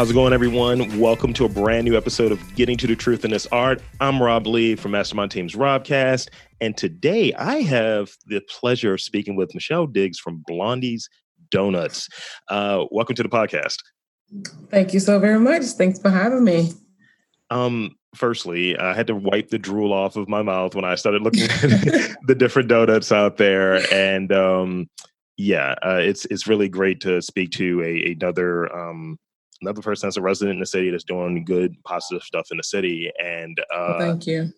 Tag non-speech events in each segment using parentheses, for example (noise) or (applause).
How's it going, everyone? Welcome to a brand new episode of Getting to the Truth in This Art. I'm Rob Lee from Mastermind Team's Robcast, and today I have the pleasure of speaking with Michelle Diggs from Blondie's Doughnuts. Uh, welcome to the podcast. Thank you so very much. Thanks for having me. Um, firstly, I had to wipe the drool off of my mouth when I started looking at (laughs) the different donuts out there, and um, yeah, uh, it's it's really great to speak to a another um, another person that's a resident in the city that's doing good, positive stuff in the city. And uh, well, thank you.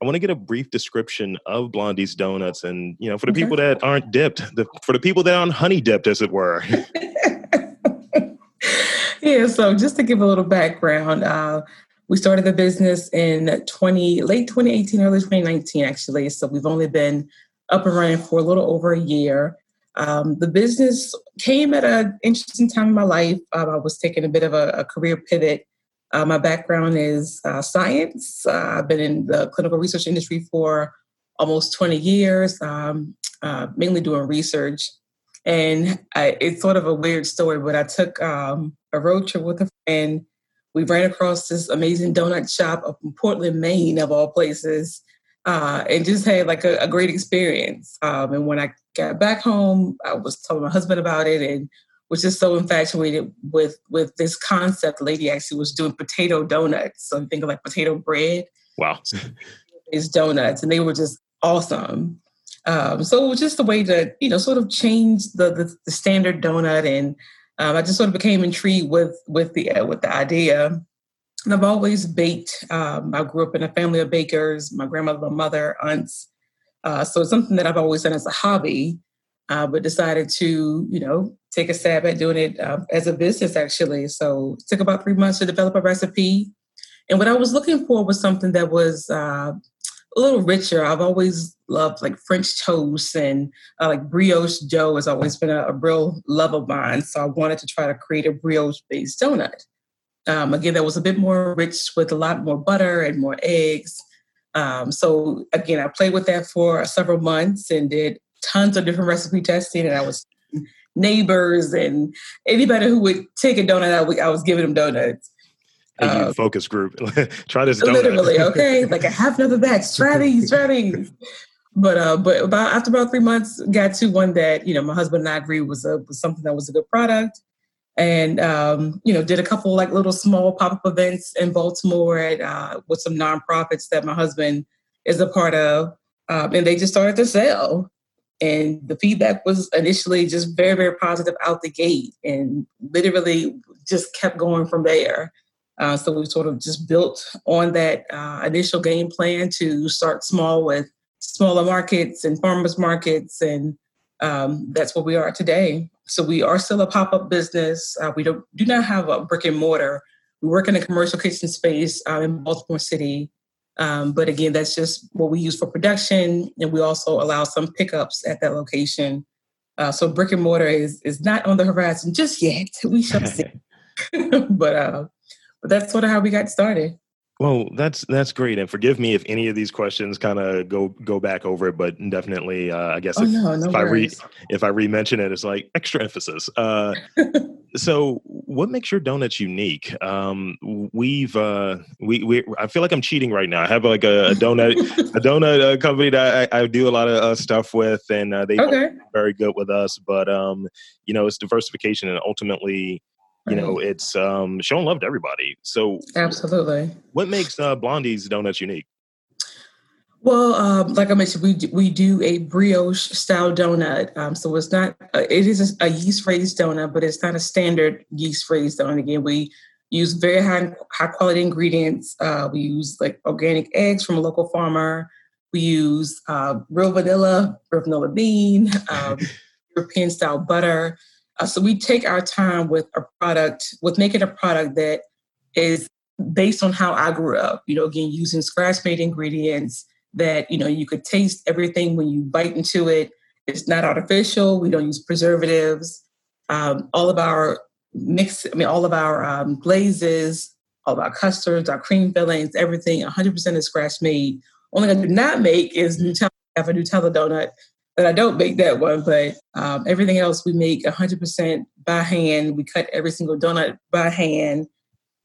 I want to get a brief description of Blondie's Doughnuts, and you know, for the okay. people that aren't dipped, the, for the people that aren't honey dipped, as it were. (laughs) (laughs) yeah. So just to give a little background, uh, we started the business in 20 late 2018, early 2019, actually. So we've only been up and running for a little over a year. Um, the business came at an interesting time in my life. Um, I was taking a bit of a, a career pivot. Uh, my background is uh, science. Uh, I've been in the clinical research industry for almost 20 years, um, uh, mainly doing research. And I, it's sort of a weird story, but I took um, a road trip with a friend. We ran across this amazing donut shop up in Portland, Maine, of all places uh, and just had like a, a great experience. Um, and when I got back home, I was telling my husband about it and was just so infatuated with with this concept. The lady actually was doing potato donuts, so I'm thinking like potato bread. Wow, (laughs) is donuts, and they were just awesome. Um, so it was just a way to you know sort of change the the, the standard donut, and um, I just sort of became intrigued with with the uh, with the idea. And I've always baked. Um, I grew up in a family of bakers, my grandmother, my mother, aunts. Uh, so it's something that I've always done as a hobby, uh, but decided to, you know, take a stab at doing it uh, as a business actually. So it took about three months to develop a recipe. And what I was looking for was something that was uh, a little richer. I've always loved like French toast and uh, like brioche dough has always been a, a real love of mine. So I wanted to try to create a brioche based donut. Um, again, that was a bit more rich with a lot more butter and more eggs. Um, so again, I played with that for several months and did tons of different (laughs) recipe testing. And I was neighbors and anybody who would take a donut, I was giving them donuts. Uh, focus group. (laughs) try this donut. Literally, okay. (laughs) like I have another batch. Try these. Try these. But uh, but about after about three months, got to one that you know my husband and I agreed was a was something that was a good product and um, you know did a couple like little small pop-up events in baltimore at, uh, with some nonprofits that my husband is a part of um, and they just started to sell. And the feedback was initially just very very positive out the gate and literally just kept going from there. Uh, so we sort of just built on that uh, initial game plan to start small with smaller markets and farmers markets and um, that's what we are today so we are still a pop up business. Uh, we don't do not have a brick and mortar. We work in a commercial kitchen space uh, in Baltimore City. Um, but again, that's just what we use for production, and we also allow some pickups at that location. Uh, so brick and mortar is is not on the horizon just yet. (laughs) We shall see. (laughs) (laughs) but uh, but that's sort of how we got started. Well, that's that's great, and forgive me if any of these questions kind of go go back over it, but definitely, uh, I guess oh, if, no, no if I re if I re-mention it, it's like extra emphasis. Uh, (laughs) so, what makes your donuts unique? Um, we've uh, we we I feel like I'm cheating right now. I have like a, a donut a (laughs) donut uh, company that I, I, do a lot of uh, stuff with, and uh, they okay. very good with us. But um, you know, it's diversification, and ultimately you know it's um showing love to everybody. So absolutely. what makes uh, blondie's doughnuts unique? Well um, like i mentioned we do, we do a brioche style donut. Um, so it's not uh, it is a yeast raised donut but it's not a standard yeast raised donut. Again we use very high high quality ingredients. Uh, we use like organic eggs from a local farmer. We use uh, real vanilla real vanilla bean um, (laughs) european style butter uh, so we take our time with a product, with making a product that is based on how I grew up. You know, again, using scratch made ingredients that, you know, you could taste everything when you bite into it. It's not artificial. We don't use preservatives. Um, all of our mix, I mean, all of our um, glazes, all of our custards, our cream fillings, everything 100% is scratch made. Only thing I do not make is Nutella. I have a Nutella donut but I don't make that one. But um, everything else we make 100% by hand. We cut every single donut by hand.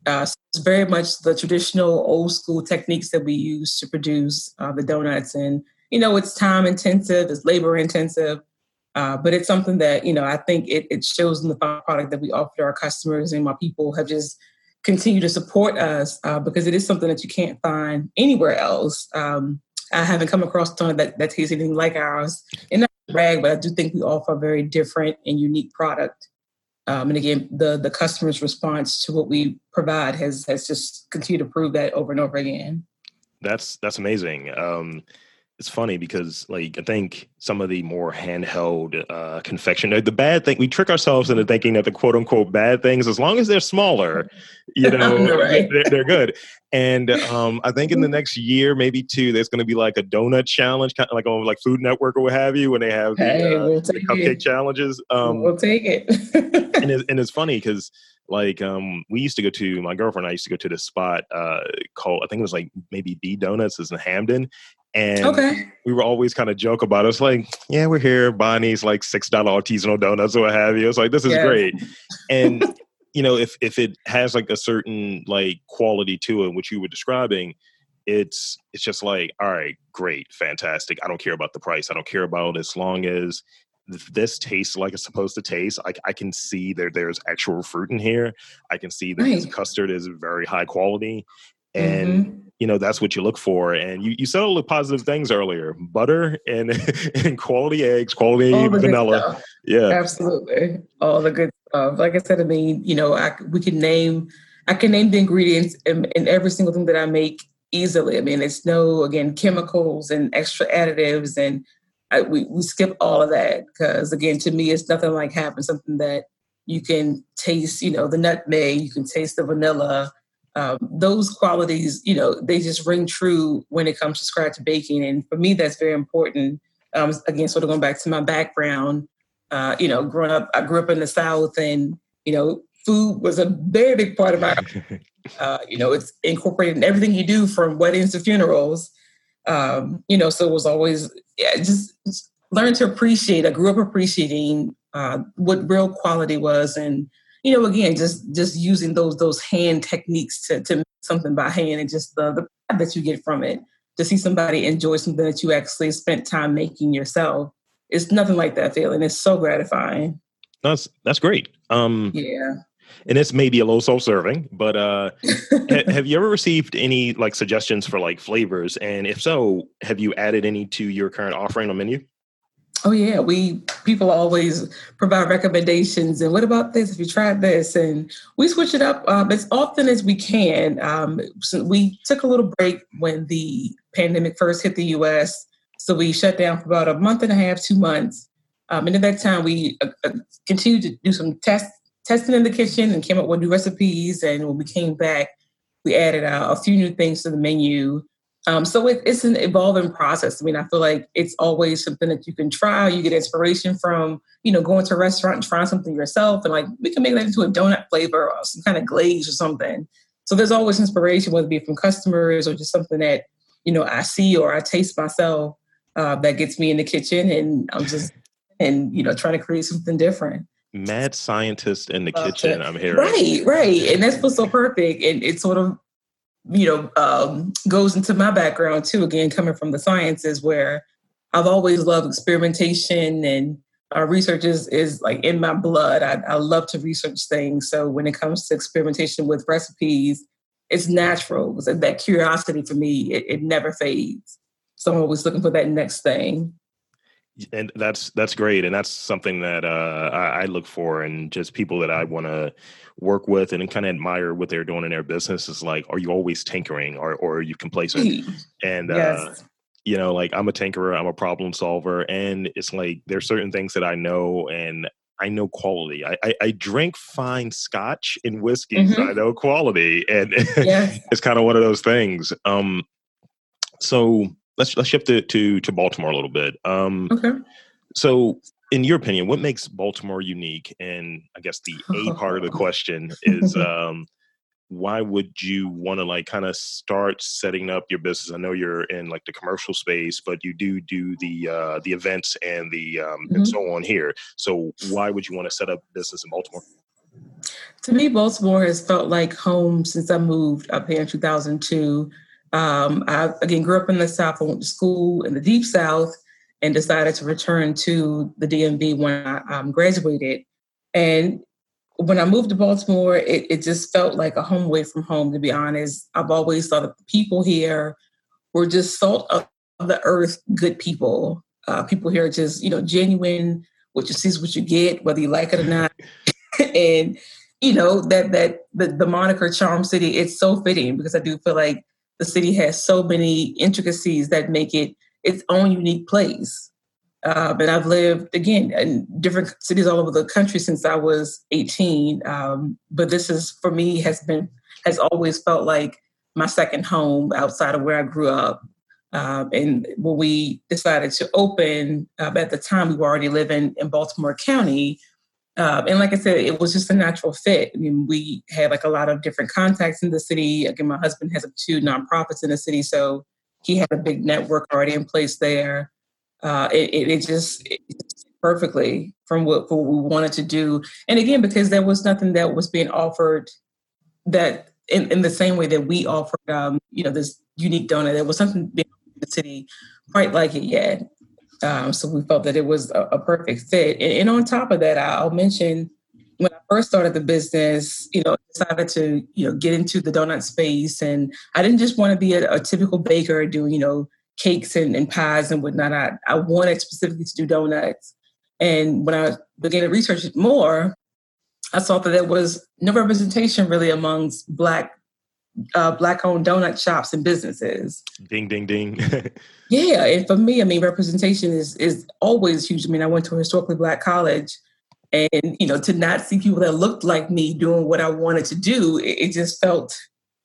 Uh, so it's very much the traditional old school techniques that we use to produce uh, the donuts. And, you know, it's time intensive, it's labor intensive, uh, but it's something that, you know, I think it, it shows in the final product that we offer to our customers and my people have just continued to support us uh, because it is something that you can't find anywhere else. Um, I haven't come across a that, that tastes anything like ours. And not brag, but I do think we offer a very different and unique product. Um, and again, the the customer's response to what we provide has has just continued to prove that over and over again. That's that's amazing. Um, it's funny because like I think some of the more handheld uh, confection, the bad thing, we trick ourselves into thinking that the quote unquote bad things, as long as they're smaller, you (laughs) know, right. they're, they're, good. And um, I think in the next year, maybe two, there's going to be like a donut challenge, kind of like on like Food Network or what have you, when they have the, hey, uh, we'll the cupcake it. challenges. Um, we'll take it. and, it's, (laughs) and it's funny because like um, we used to go to my girlfriend and I used to go to this spot uh, called I think it was like maybe B Donuts is in Hampden, and okay. we were always kind of joke about it. It's like, yeah, we're here Bonnie's like six dollar artisanal donuts or what have you. It's like this is yeah. great. And (laughs) you know, if if it has like a certain like quality to it, which you were describing, it's it's just like, all right, great, fantastic. I don't care about the price. I don't care about as long as this tastes like it's supposed to taste. I, I can see that there's actual fruit in here. I can see that right. this custard is very high quality. And mm-hmm you know that's what you look for. And you, you said all the positive things earlier butter and (laughs) and quality eggs quality vanilla. yeah. Absolutely. All the good stuff. Like i said i mean you know i we can name i can name the ingredients in, in every single thing that i make easily. I mean it's no again chemicals and extra additives and I, we, we skip all of that because again to me it's nothing like having something that you can taste you know the nutmeg you can taste the vanilla um, those qualities, you know, they just ring true when it comes to scratch baking. And for me, that's very important. Um, again, sort of going back to my background, uh, you know, growing up, I grew up in the South and, you know, food was a very big part of my, (laughs) uh, you know, it's incorporated in everything you do from weddings to funerals. Um, you know, so it was always, yeah, just, learn to appreciate. I grew up appreciating uh, what real quality was and you know, again, just just using those those hand techniques to to make something by hand and just the the pride that you get from it. To see somebody enjoy something that you actually spent time making yourself, it's nothing like that feeling. It's so gratifying. That's that's great. Um, yeah. And it's maybe a little self-serving, but uh, ha- (laughs) have you ever received any like suggestions for like flavors? And if so, have you added any to your current offering on menu? Oh yeah, we people always provide recommendations. And what about this? If you tried this, and we switch it up um, as often as we can. Um, so we took a little break when the pandemic first hit the U.S., so we shut down for about a month and a half, two months. Um, and in that time, we uh, uh, continued to do some test testing in the kitchen and came up with new recipes. And when we came back, we added uh, a few new things to the menu. Um, so it, it's an evolving process. I mean, I feel like it's always something that you can try. You get inspiration from, you know, going to a restaurant and trying something yourself. And like, we can make that into a donut flavor or some kind of glaze or something. So there's always inspiration, whether it be from customers or just something that, you know, I see or I taste myself uh, that gets me in the kitchen. And I'm just, (laughs) and, you know, trying to create something different. Mad scientist in the kitchen, I'm hearing. Right, right. And that's what's so (laughs) perfect. And it's sort of you know, um, goes into my background too. Again, coming from the sciences, where I've always loved experimentation and uh, research is, is like in my blood. I, I love to research things. So when it comes to experimentation with recipes, it's natural. That curiosity for me, it, it never fades. So I'm always looking for that next thing and that's that's great and that's something that uh, I, I, look for and just people that i want to work with and kind of admire what they're doing in their business is like are you always tinkering or, or are you complacent and uh, yes. uh, you know like i'm a tinkerer i'm a problem solver and it's like there's certain things that i know and I know quality. I, I, I drink fine scotch and whiskey. Mm-hmm. So I know quality, and (laughs) yes. it's kind of one of those things. Um, so let's let's shift it to to Baltimore a little bit. Um, okay. So, in your opinion, what makes Baltimore unique? And I guess the A (laughs) part of the question is, um, why would you want to like kind of start setting up your business? I know you're in like the commercial space, but you do do the uh, the events and the um, mm-hmm. and so on here. So, why would you want to set up business in Baltimore? To me, Baltimore has felt like home since I moved up here in 2002. Um, I again grew up in the South. I went to school in the Deep South and decided to return to the DMV when I um, graduated. And when I moved to Baltimore, it, it just felt like a home away from home, to be honest. I've always thought the people here were just salt of the earth, good people. Uh, people here are just, you know, genuine. What you see is what you get, whether you like it or not. (laughs) and you know that that the, the moniker charm city it's so fitting because i do feel like the city has so many intricacies that make it its own unique place um, and I've lived again in different cities all over the country since I was 18. Um, but this is for me has been has always felt like my second home outside of where I grew up. Um, and when we decided to open, uh, at the time we were already living in Baltimore County, um, and like I said, it was just a natural fit. I mean, we had like a lot of different contacts in the city. Again, my husband has two nonprofits in the city, so he had a big network already in place there. Uh, it, it, it, just it, perfectly from what, what, we wanted to do. And again, because there was nothing that was being offered that in, in the same way that we offered, um, you know, this unique donor, there was something being in the city quite like it yet. Um, so we felt that it was a, a perfect fit. And, and, on top of that, I'll mention when I first started the business, you know, decided to, you know, get into the donut space. And I didn't just want to be a, a typical baker doing, you know, cakes and, and pies and whatnot. I, I wanted specifically to do donuts. And when I began to research it more, I saw that there was no representation really amongst Black uh, black owned donut shops and businesses. Ding, ding, ding. (laughs) yeah, and for me, I mean, representation is is always huge. I mean, I went to a historically black college, and you know, to not see people that looked like me doing what I wanted to do, it, it just felt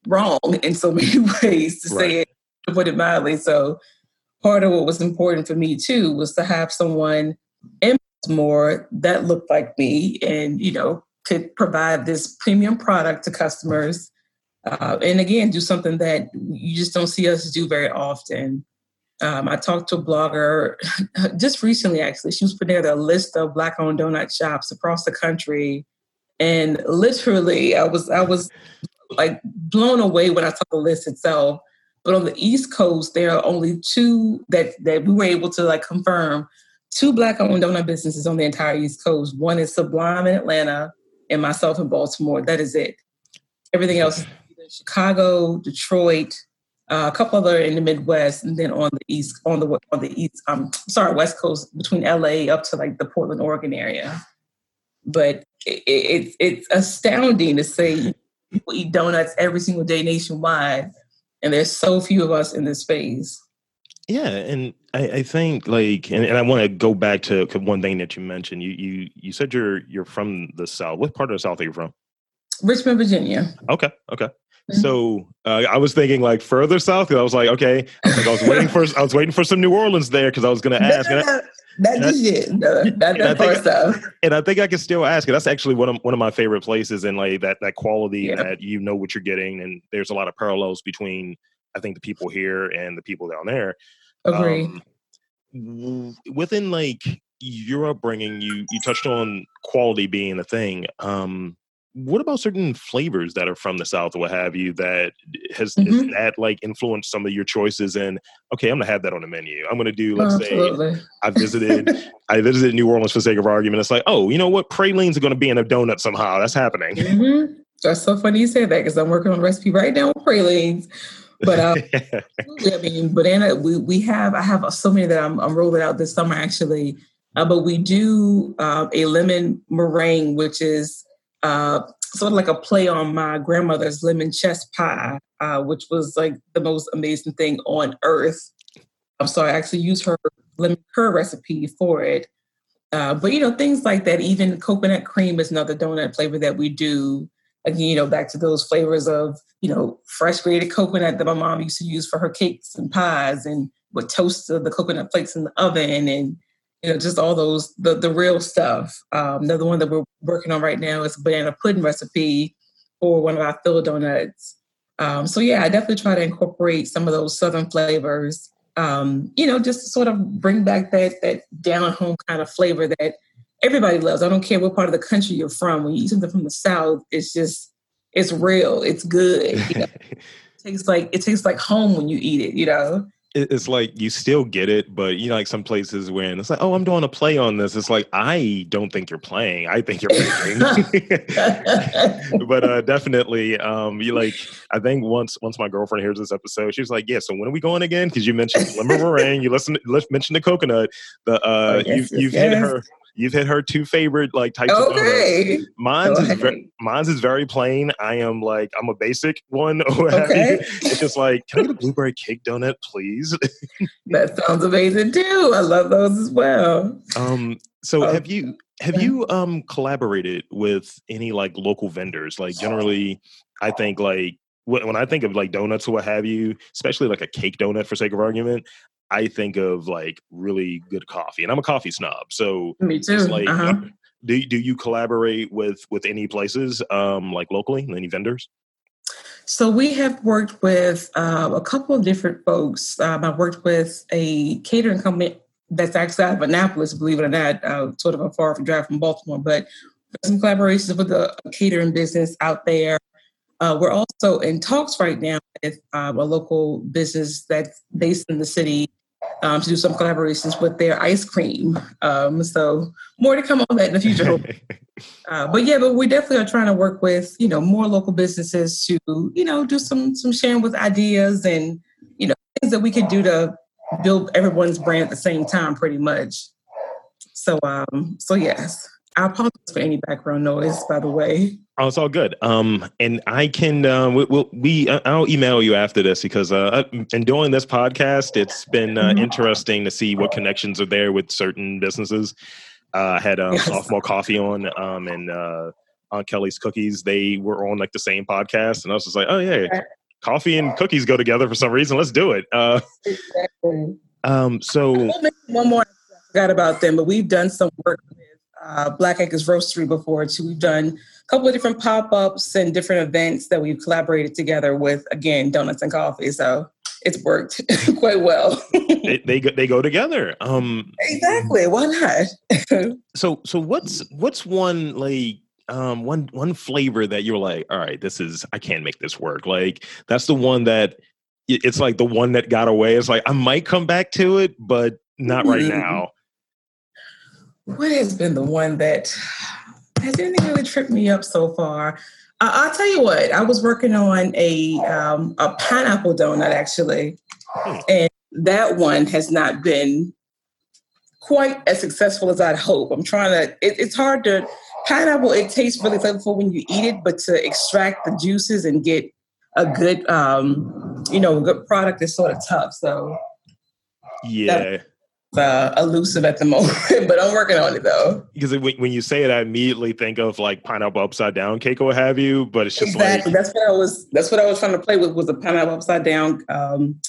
wrong in so (laughs) many ways to right. say it to put it mildly. So, part of what was important for me too was to have someone in more that looked like me, and you know, could provide this premium product to customers uh, and again, do something that you just don't see us do very often. Um, I talked to a blogger (laughs) just recently, actually. She was putting together a list of black-owned donut shops across the country, and literally, I was I was like blown away when I saw the list itself. But on the East Coast, there are only two that that we were able to like confirm two black-owned donut businesses on the entire East Coast. One is Sublime in Atlanta, and myself in Baltimore. That is it. Everything else Chicago, Detroit, uh, a couple other in the Midwest, and then on the east, on the on the east, um, sorry, West Coast between LA up to like the Portland, Oregon area. But it, it, it's astounding to say people eat donuts every single day nationwide, and there's so few of us in this space. Yeah, and I, I think like, and, and I want to go back to one thing that you mentioned. You you you said you're you're from the South. What part of the South are you from? Richmond, Virginia. Okay, okay. Mm-hmm. So uh, I was thinking like further south. I was like, okay, I was, like, I was waiting for I was waiting for some New Orleans there because I was going to ask. (laughs) That is it. No, not that far south. And I think I can still ask it. That's actually one of one of my favorite places, and like that that quality that you know what you're getting, and there's a lot of parallels between I think the people here and the people down there. Agree. Um, within like your upbringing, you you touched on quality being a thing. Um, what about certain flavors that are from the south or what have you that has, mm-hmm. that like influenced some of your choices and okay i'm gonna have that on the menu i'm gonna do let's Absolutely. say i visited (laughs) i visited new orleans for sake of argument it's like oh you know what pralines are gonna be in a donut somehow that's happening mm-hmm. that's so funny you say that because i'm working on a recipe right now with pralines but um, (laughs) I mean, banana. We we have. I have so many that I'm, I'm rolling out this summer actually. Uh, but we do uh, a lemon meringue, which is uh, sort of like a play on my grandmother's lemon chess pie, uh, which was like the most amazing thing on earth. Um, so I actually used her lemon curd recipe for it. Uh, but you know, things like that, even coconut cream is another donut flavor that we do. Again, you know, back to those flavors of, you know, fresh grated coconut that my mom used to use for her cakes and pies and would toast the coconut flakes in the oven and you know, just all those the the real stuff. Um, another one that we're working on right now is a banana pudding recipe for one of our filled donuts. Um, so yeah, I definitely try to incorporate some of those southern flavors. Um, you know, just to sort of bring back that that down home kind of flavor that everybody loves. I don't care what part of the country you're from. When you eat something from the South, it's just it's real. It's good. You know? (laughs) it tastes like it tastes like home when you eat it. You know it's like you still get it, but you know, like some places when it's like, oh, I'm doing a play on this. It's like I don't think you're playing. I think you're playing. (laughs) but uh, definitely, um, you like. I think once once my girlfriend hears this episode, she's like, yeah. So when are we going again? Because you mentioned lemon meringue, you listen, mentioned the coconut. The uh, oh, yes, you've, you've yes. hit her You've hit her two favorite like types okay. of donuts. Mine's is very, mine's is very plain. I am like I'm a basic one. (laughs) okay. It's just like, can I get a blueberry cake donut, please? (laughs) that sounds amazing too. I love those as well. Um. So oh. have you have you um collaborated with any like local vendors? Like generally, I think like when I think of like donuts or what have you, especially like a cake donut for sake of argument, I think of like really good coffee, and I'm a coffee snob. So me too. Like, uh-huh. (laughs) do do you collaborate with with any places um, like locally, any vendors? So we have worked with uh, a couple of different folks. Um, I've worked with a catering company that's actually out of Annapolis, believe it or not, uh, sort of a far drive from Baltimore, but some collaborations with a catering business out there. Uh, we're also in talks right now with um, a local business that's based in the city um, to do some collaborations with their ice cream. Um, so more to come on that in the future. (laughs) uh, but yeah, but we definitely are trying to work with you know more local businesses to you know do some some sharing with ideas and you know things that we could do to build everyone's brand at the same time, pretty much. So um, so yes. I apologize for any background noise, by the way. Oh, it's all good. Um, and I can uh, we, we'll, we I'll email you after this because uh, in doing this podcast, it's been uh, mm-hmm. interesting to see what connections are there with certain businesses. Uh, I had um, yes. sophomore coffee on, um, and uh, Aunt Kelly's cookies. They were on like the same podcast, and I was just like, oh yeah, coffee and cookies go together for some reason. Let's do it. Uh, exactly. Um, so one more. I forgot about them, but we've done some work with uh, Black Acres Roastery before too. We've done a couple of different pop-ups and different events that we've collaborated together with again donuts and coffee. So it's worked (laughs) quite well. They, they go, they go together. Um exactly. Why not? (laughs) So so what's what's one like um one one flavor that you're like all right this is i can't make this work. Like that's the one that it's like the one that got away. It's like i might come back to it but not right mm-hmm. now what has been the one that has anything really tripped me up so far? Uh, I'll tell you what. I was working on a um, a pineapple donut actually, hmm. and that one has not been quite as successful as I'd hope. I'm trying to. It, it's hard to pineapple. It tastes really flavorful when you eat it, but to extract the juices and get a good, um, you know, good product is sort of tough. So yeah. That, uh, elusive at the moment, (laughs) but I'm working on it though. Because when you say it, I immediately think of like pineapple upside down cake or what have you. But it's just exactly like that's what I was. That's what I was trying to play with was a pineapple upside down um,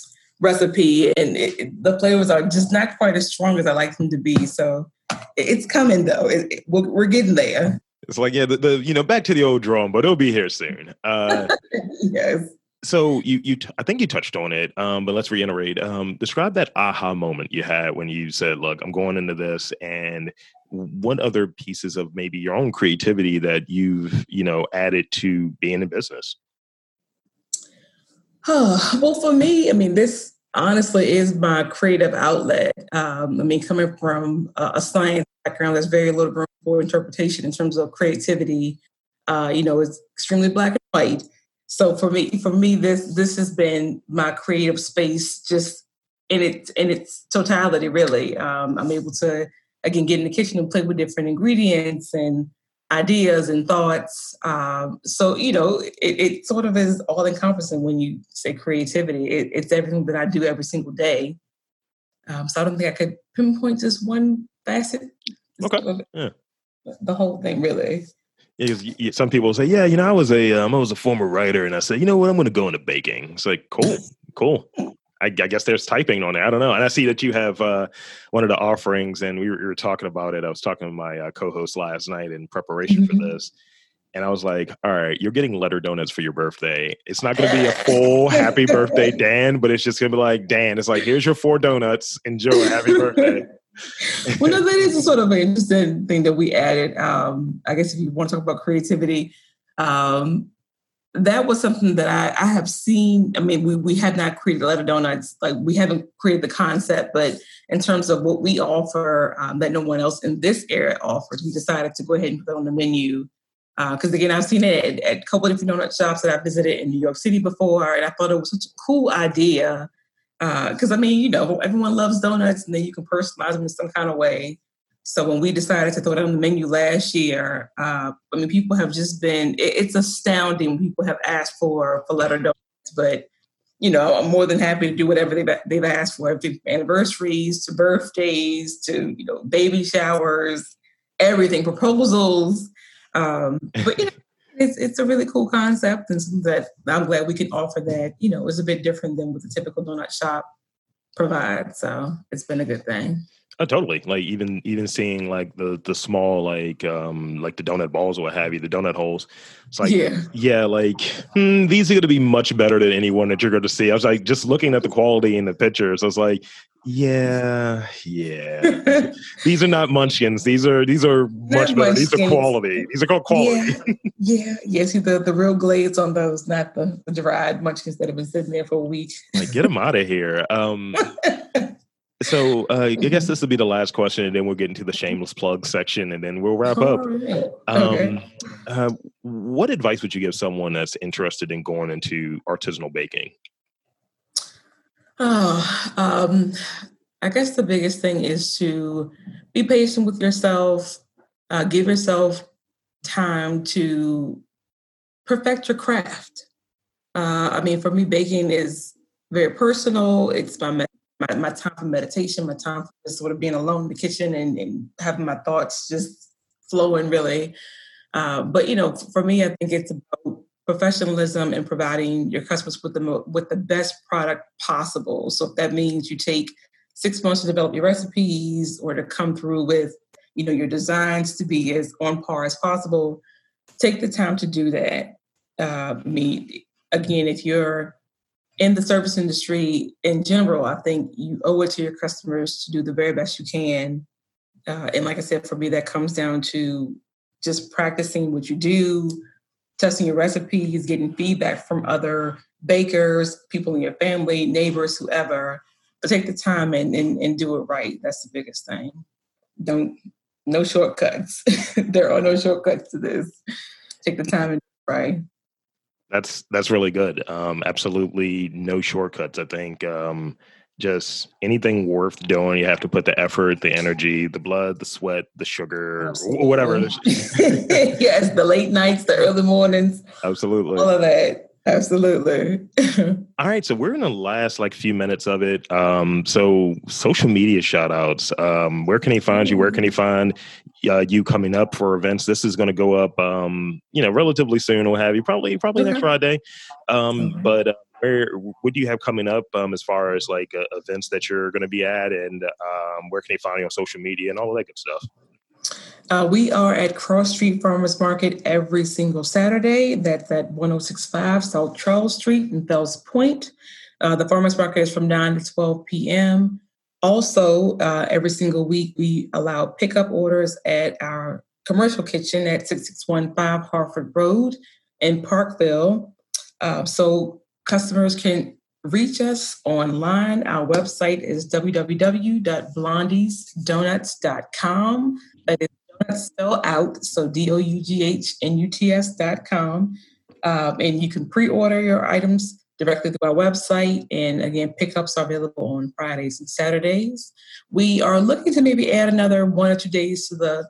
recipe, and it, it, the flavors are just not quite as strong as I like them to be. So it's coming though. It, we're, we're, getting there. It's like yeah, the, the, you know back to the old drum, but it'll be here soon. Uh, (laughs) yes so you you t- I think you touched on it, um, but let's reiterate. Um, describe that aha moment you had when you said, "Look, I'm going into this," and what other pieces of maybe your own creativity that you've you know added to being in business. Oh, (sighs) well, for me, I mean, this honestly is my creative outlet. Um, I mean, coming from a, a, science background, there's very little room for interpretation in terms of creativity. Uh, you know, it's extremely black and white so for me for me this this has been my creative space just in its in its totality really. Um, i'm able to again get in the kitchen and play with different ingredients and ideas and thoughts. Um, so you know it, it, sort of is all encompassing when you say creativity. It, it's everything that i do every single day. Um, so i don't think i could pinpoint just one facet okay. yeah. the whole thing really some people say, "Yeah, you know, I was a um, I was a former writer," and I said, "You know what? I'm going to go into baking." It's like, cool, cool. I, I, guess there's typing on it. I don't know. And I see that you have uh, one of the offerings, and we were, we were, talking about it. I was talking to my uh, co-host last night in preparation mm-hmm. for this, and I was like, "All right, you're getting letter donuts for your birthday. It's not going to be a full happy birthday, Dan, but it's just going to be like, Dan. It's like, here's your four donuts. Enjoy. Happy (laughs) birthday." (laughs) well, no, that is a sort of an interesting thing that we added. Um, I guess if you want to talk about creativity, um, that was something that I, I have seen. I mean, we, we had not created letter donuts, like we haven't created the concept, but in terms of what we offer um, that no one else in this area offers, we decided to go ahead and put on the menu. Because uh, again, I've seen it at, at, a couple different donut shops that I visited in New York City before, and I thought it was such a cool idea. Because uh, I mean, you know, everyone loves donuts, and then you can personalize them in some kind of way. So when we decided to throw it on the menu last year, uh, I mean, people have just been, it, it's astounding. People have asked for, letter donuts, but, you know, I'm more than happy to do whatever they've, they've asked for, anniversaries to birthdays to, you know, baby showers, everything, proposals. Um, but, you know, it's, it's a really cool concept and that I'm glad we can offer that, you know, is a bit different than what the typical donut shop provides. So it's been a good thing. Oh, totally. Like even even seeing like the the small like um like the donut balls or what have you, the donut holes. It's like yeah, yeah like hmm, these are going to be much better than anyone that you're going to see. I was like just looking at the quality in the pictures. I was like, yeah, yeah. (laughs) these are not munchkins. These are these are much better. These are quality. These are called quality. Yeah, yeah. yeah. See the the real glaze on those, not the, the dried munchkins that have been sitting there for a week. like get them out of here. Um (laughs) so uh, I guess mm-hmm. this will be the last question, and then we'll get into the shameless plug section, and then we'll wrap up. Um, okay. uh, what advice would you give someone that's interested in going into artisanal baking? Oh, um, I guess the biggest thing is to be patient with yourself. Uh, give yourself time to perfect your craft. Uh, I mean, for me, baking is very personal. It's my my, my time for meditation, my time for just sort of being alone in the kitchen and, and having my thoughts just flowing really. Uh, but you know, for me, I think it's about professionalism and providing your customers with the with the best product possible. So if that means you take six months to develop your recipes or to come through with you know your designs to be as on par as possible, take the time to do that. Uh, me again, if you're in the service industry in general, I think you owe it to your customers to do the very best you can. Uh, and like I said, for me, that comes down to just practicing what you do, testing your recipes, getting feedback from other bakers, people in your family, neighbors, whoever. But take the time and, and, and do it right. That's the biggest thing. Don't, no shortcuts. (laughs) there are no shortcuts to this. Take the time and do it right. That's that's really good. Um, absolutely no shortcuts. I think um, just anything worth doing, you have to put the effort, the energy, the blood, the sweat, the sugar, Absolutely. whatever. (laughs) yes, the late nights, the early mornings. Absolutely, all of that. Absolutely. (laughs) All right. So we're in the last like few minutes of it. Um, so social media shout outs. Um, where can he find you? Where can he find uh, you coming up for events? This is going to go up, um, you know, relatively soon. We'll have you probably, probably next Friday. Um, but uh, where, what do you have coming up um, as far as like uh, events that you're going to be at and um, where can they find you on social media and all of that good stuff? Uh, we are at Cross Street Farmers Market every single Saturday. That's at 1065 South Charles Street in Fells Point. Uh, the farmers market is from 9 to 12 p.m. Also, uh, every single week, we allow pickup orders at our commercial kitchen at 6615 Harford Road in Parkville. Uh, so, customers can reach us online. Our website is www.blondiesdoughnuts.com. That is donuts spelled out, so D O U G H N U T dot com. Um, and you can pre order your items directly through our website. And again, pickups are available on Fridays and Saturdays. We are looking to maybe add another one or two days to the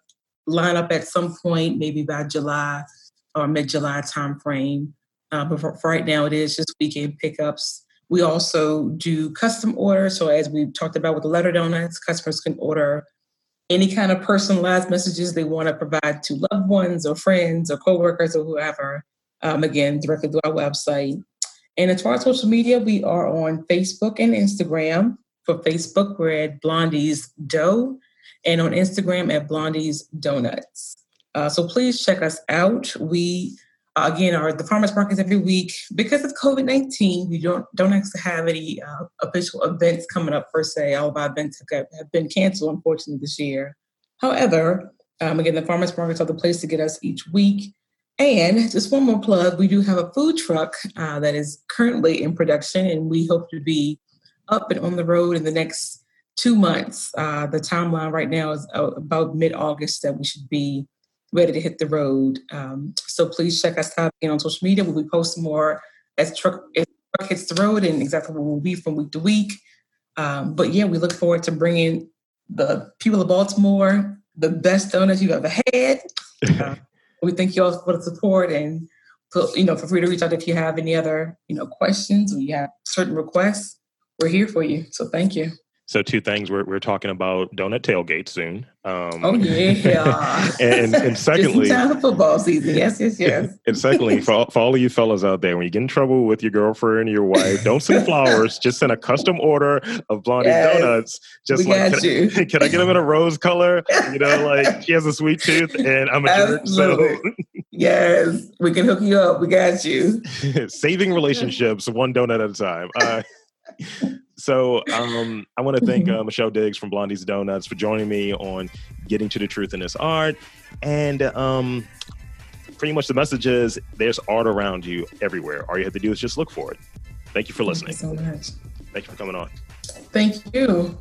lineup at some point, maybe by July or mid July timeframe. Uh, but for, for right now, it is just weekend pickups. We also do custom orders. So, as we talked about with the letter donuts, customers can order any kind of personalized messages they want to provide to loved ones or friends or coworkers or whoever. Um, again, directly through our website. And as far as social media, we are on Facebook and Instagram. For Facebook, we're at Blondie's Dough, and on Instagram at Blondie's Doughnuts. Uh, so please check us out. We again, our the farmers markets every week because of COVID nineteen. We don't don't actually have any uh, official events coming up per se. All of our events have, have been canceled, unfortunately, this year. However, um, again, the farmers markets are the place to get us each week. And just one more plug: we do have a food truck uh, that is currently in production, and we hope to be up and on the road in the next two months. Uh, the timeline right now is uh, about mid August that we should be ready to hit the road. Um, so please check us out again on social media. We'll be posting more as truck, as truck hits the road and exactly where we'll be from week to week. Um, but yeah, we look forward to bringing the people of Baltimore the best donuts you've ever had. (laughs) Uh, we thank you all for the support and you know feel free to reach out if you have any other you know questions or you have certain requests. We're here for you. So thank you. So two things we're we're talking about donut tailgate soon. Um, oh yeah, (laughs) and and (laughs) secondly, time for football season. Yes, yes, (laughs) yes. And secondly, for, for all of you fellas out there, when you get in trouble with your girlfriend or your wife, don't send flowers. just send a custom order of Blondie yes, donuts. Just like, can I, can I, get them in a rose color? You know, like she has a sweet tooth, and I'm a jerk. So yes, we can hook you up. We got you. Saving relationships one donut at a time. Uh, so um, I want to thank mm-hmm. uh, Michelle Diggs from Blondie's Doughnuts for joining me on getting to the truth in this art. And um, pretty much the message is there's art around you everywhere. All you have to do is just look for it. Thank you for listening. Thank you so much. Thank you for coming on. Thank you.